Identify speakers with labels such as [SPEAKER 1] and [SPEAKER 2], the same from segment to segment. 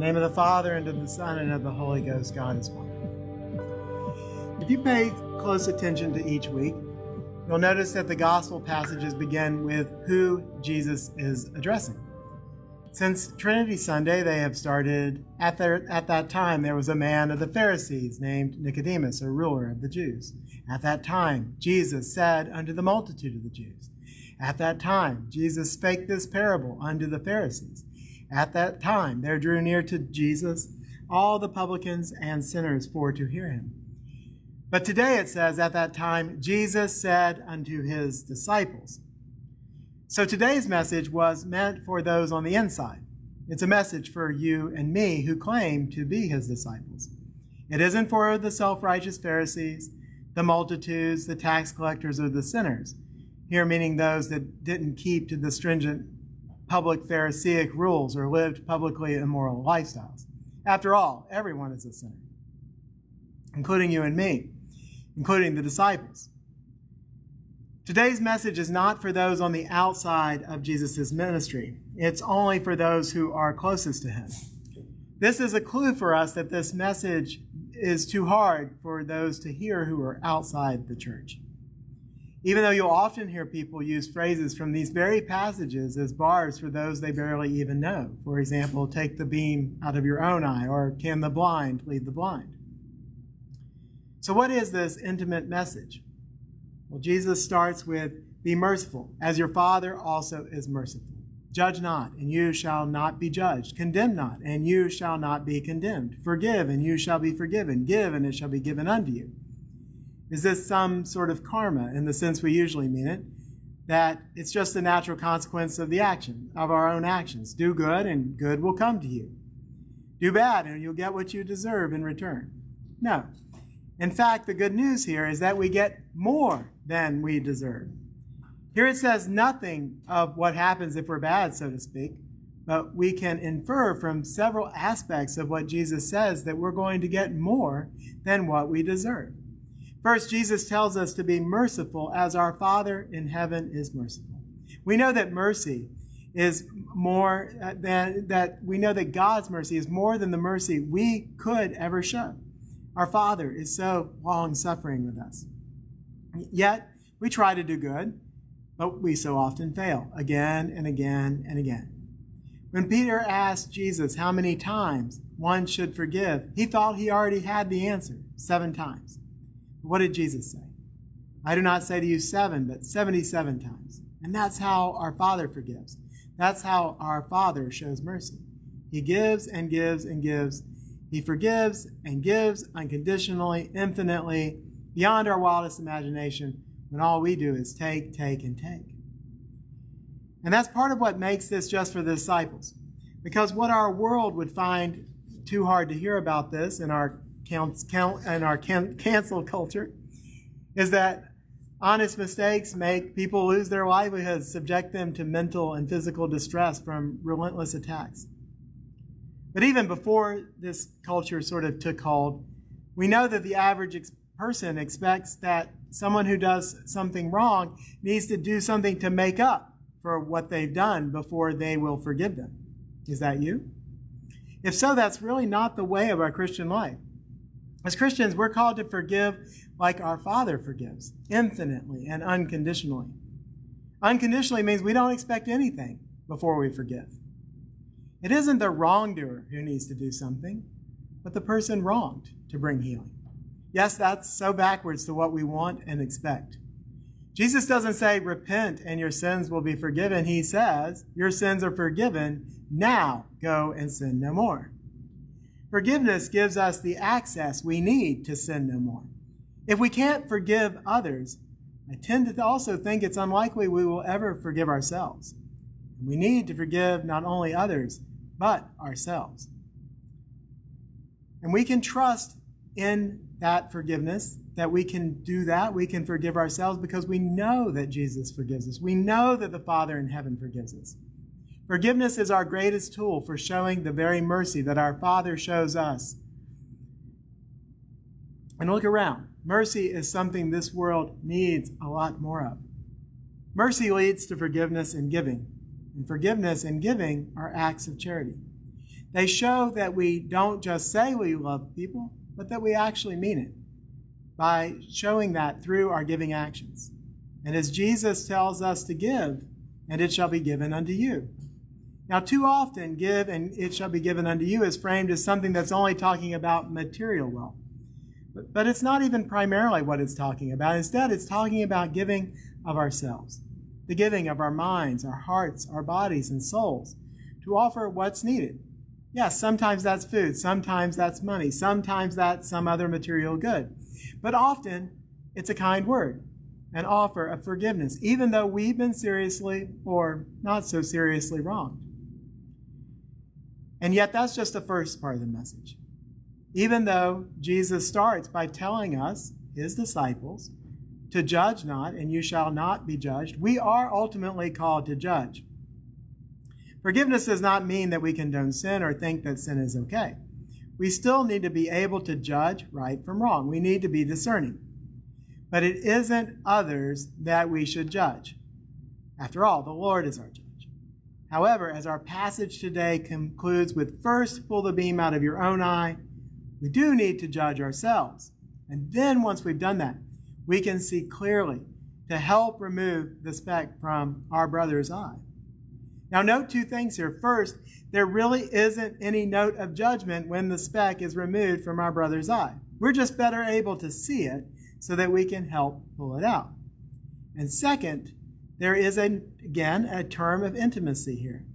[SPEAKER 1] Name of the Father, and of the Son, and of the Holy Ghost, God is one. If you pay close attention to each week, you'll notice that the gospel passages begin with who Jesus is addressing. Since Trinity Sunday, they have started at, their, at that time there was a man of the Pharisees named Nicodemus, a ruler of the Jews. At that time, Jesus said unto the multitude of the Jews, At that time, Jesus spake this parable unto the Pharisees. At that time, there drew near to Jesus all the publicans and sinners for to hear him. But today it says, At that time, Jesus said unto his disciples. So today's message was meant for those on the inside. It's a message for you and me who claim to be his disciples. It isn't for the self righteous Pharisees, the multitudes, the tax collectors, or the sinners. Here, meaning those that didn't keep to the stringent public Pharisaic rules or lived publicly immoral lifestyles. After all, everyone is a sinner, including you and me, including the disciples. Today's message is not for those on the outside of Jesus' ministry. It's only for those who are closest to him. This is a clue for us that this message is too hard for those to hear who are outside the church. Even though you'll often hear people use phrases from these very passages as bars for those they barely even know. For example, take the beam out of your own eye, or can the blind lead the blind? So, what is this intimate message? Well, Jesus starts with, Be merciful, as your Father also is merciful. Judge not, and you shall not be judged. Condemn not, and you shall not be condemned. Forgive, and you shall be forgiven. Give, and it shall be given unto you. Is this some sort of karma in the sense we usually mean it? That it's just a natural consequence of the action, of our own actions. Do good, and good will come to you. Do bad, and you'll get what you deserve in return. No. In fact, the good news here is that we get more than we deserve. Here it says nothing of what happens if we're bad, so to speak, but we can infer from several aspects of what Jesus says that we're going to get more than what we deserve. First, Jesus tells us to be merciful as our Father in heaven is merciful. We know that mercy is more uh, than that we know that God's mercy is more than the mercy we could ever show. Our Father is so long suffering with us. Yet, we try to do good, but we so often fail again and again and again. When Peter asked Jesus how many times one should forgive, he thought he already had the answer seven times. What did Jesus say? I do not say to you seven, but 77 times. And that's how our Father forgives. That's how our Father shows mercy. He gives and gives and gives. He forgives and gives unconditionally, infinitely, beyond our wildest imagination, when all we do is take, take, and take. And that's part of what makes this just for the disciples. Because what our world would find too hard to hear about this in our, in our can, cancel culture is that honest mistakes make people lose their livelihoods, subject them to mental and physical distress from relentless attacks. But even before this culture sort of took hold, we know that the average ex- person expects that someone who does something wrong needs to do something to make up for what they've done before they will forgive them. Is that you? If so, that's really not the way of our Christian life. As Christians, we're called to forgive like our Father forgives, infinitely and unconditionally. Unconditionally means we don't expect anything before we forgive. It isn't the wrongdoer who needs to do something, but the person wronged to bring healing. Yes, that's so backwards to what we want and expect. Jesus doesn't say, repent and your sins will be forgiven. He says, your sins are forgiven. Now go and sin no more. Forgiveness gives us the access we need to sin no more. If we can't forgive others, I tend to also think it's unlikely we will ever forgive ourselves. We need to forgive not only others, but ourselves. And we can trust in that forgiveness, that we can do that. We can forgive ourselves because we know that Jesus forgives us. We know that the Father in heaven forgives us. Forgiveness is our greatest tool for showing the very mercy that our Father shows us. And look around. Mercy is something this world needs a lot more of. Mercy leads to forgiveness and giving, and forgiveness and giving are acts of charity. They show that we don't just say we love people, but that we actually mean it by showing that through our giving actions. And as Jesus tells us to give, and it shall be given unto you. Now, too often, give and it shall be given unto you is framed as something that's only talking about material wealth. But, but it's not even primarily what it's talking about. Instead, it's talking about giving of ourselves, the giving of our minds, our hearts, our bodies, and souls to offer what's needed. Yes, sometimes that's food, sometimes that's money, sometimes that's some other material good. But often, it's a kind word, an offer of forgiveness, even though we've been seriously or not so seriously wronged. And yet, that's just the first part of the message. Even though Jesus starts by telling us, his disciples, to judge not, and you shall not be judged, we are ultimately called to judge. Forgiveness does not mean that we condone sin or think that sin is okay. We still need to be able to judge right from wrong. We need to be discerning. But it isn't others that we should judge. After all, the Lord is our judge. However, as our passage today concludes with first pull the beam out of your own eye, we do need to judge ourselves. And then once we've done that, we can see clearly to help remove the speck from our brother's eye. Now, note two things here. First, there really isn't any note of judgment when the speck is removed from our brother's eye. We're just better able to see it so that we can help pull it out. And second, there is, again, a term of intimacy here.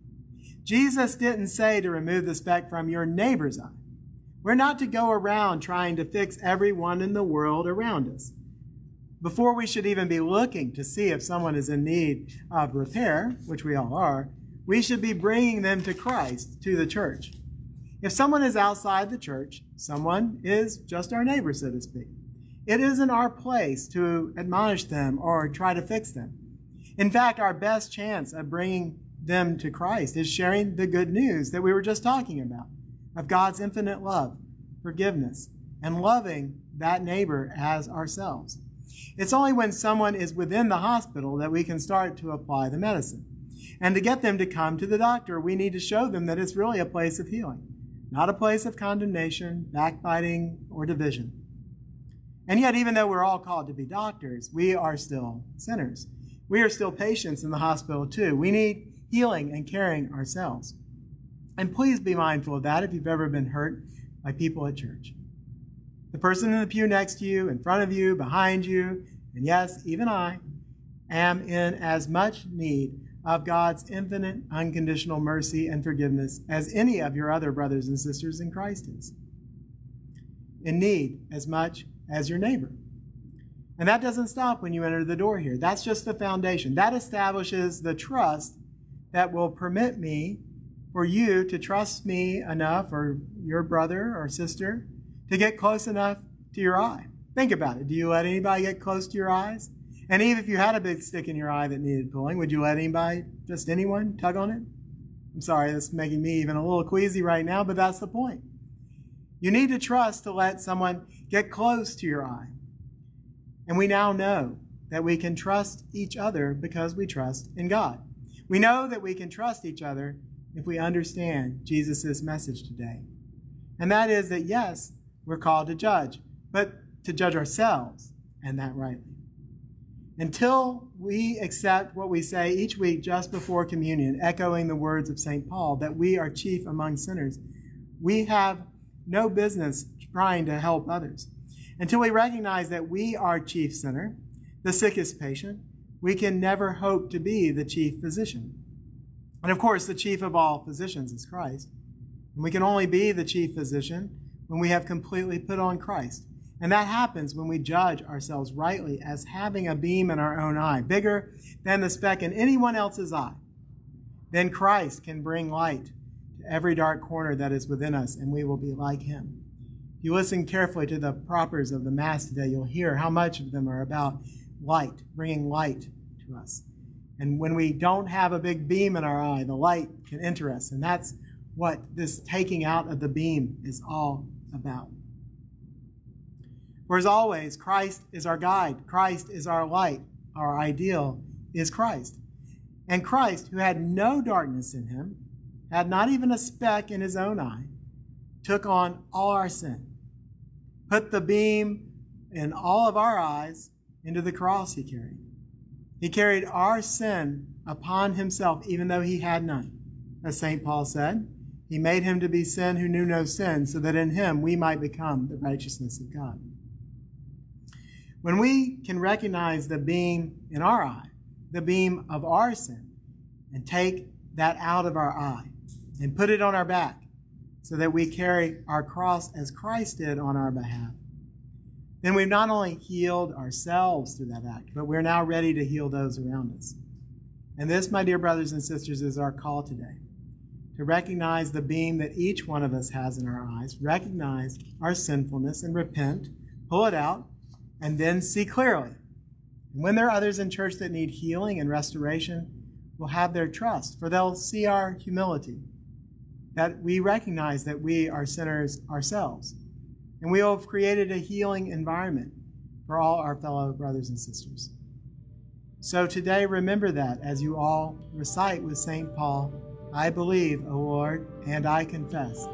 [SPEAKER 1] Jesus didn't say to remove the speck from your neighbor's eye. We're not to go around trying to fix everyone in the world around us. Before we should even be looking to see if someone is in need of repair, which we all are, we should be bringing them to Christ, to the church. If someone is outside the church, someone is just our neighbor, so to speak. It isn't our place to admonish them or try to fix them. In fact, our best chance of bringing them to Christ is sharing the good news that we were just talking about of God's infinite love, forgiveness, and loving that neighbor as ourselves. It's only when someone is within the hospital that we can start to apply the medicine. And to get them to come to the doctor, we need to show them that it's really a place of healing, not a place of condemnation, backbiting, or division. And yet, even though we're all called to be doctors, we are still sinners. We are still patients in the hospital, too. We need healing and caring ourselves. And please be mindful of that if you've ever been hurt by people at church. The person in the pew next to you, in front of you, behind you, and yes, even I, am in as much need of God's infinite, unconditional mercy and forgiveness as any of your other brothers and sisters in Christ is. In need as much as your neighbor. And that doesn't stop when you enter the door here. That's just the foundation. That establishes the trust that will permit me, for you to trust me enough, or your brother or sister, to get close enough to your eye. Think about it. Do you let anybody get close to your eyes? And even if you had a big stick in your eye that needed pulling, would you let anybody, just anyone, tug on it? I'm sorry, that's making me even a little queasy right now, but that's the point. You need to trust to let someone get close to your eye. And we now know that we can trust each other because we trust in God. We know that we can trust each other if we understand Jesus' message today. And that is that, yes, we're called to judge, but to judge ourselves, and that rightly. Until we accept what we say each week just before communion, echoing the words of St. Paul, that we are chief among sinners, we have no business trying to help others. Until we recognize that we are chief sinner, the sickest patient, we can never hope to be the chief physician. And of course, the chief of all physicians is Christ. And we can only be the chief physician when we have completely put on Christ. And that happens when we judge ourselves rightly as having a beam in our own eye, bigger than the speck in anyone else's eye. Then Christ can bring light to every dark corner that is within us, and we will be like him. You listen carefully to the propers of the Mass today, you'll hear how much of them are about light, bringing light to us. And when we don't have a big beam in our eye, the light can enter us. And that's what this taking out of the beam is all about. For as always, Christ is our guide, Christ is our light, our ideal is Christ. And Christ, who had no darkness in him, had not even a speck in his own eye, took on all our sin, put the beam in all of our eyes into the cross he carried. He carried our sin upon himself, even though he had none. As St. Paul said, he made him to be sin who knew no sin, so that in him we might become the righteousness of God. When we can recognize the beam in our eye, the beam of our sin, and take that out of our eye and put it on our back, so that we carry our cross as Christ did on our behalf, then we've not only healed ourselves through that act, but we're now ready to heal those around us. And this, my dear brothers and sisters, is our call today to recognize the beam that each one of us has in our eyes, recognize our sinfulness and repent, pull it out, and then see clearly. And when there are others in church that need healing and restoration, we'll have their trust, for they'll see our humility, that we recognize that we are sinners ourselves. And we have created a healing environment for all our fellow brothers and sisters. So today, remember that as you all recite with St. Paul I believe, O Lord, and I confess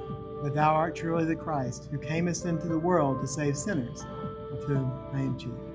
[SPEAKER 1] that thou art truly the Christ, who camest into the world to save sinners, of whom I am chief.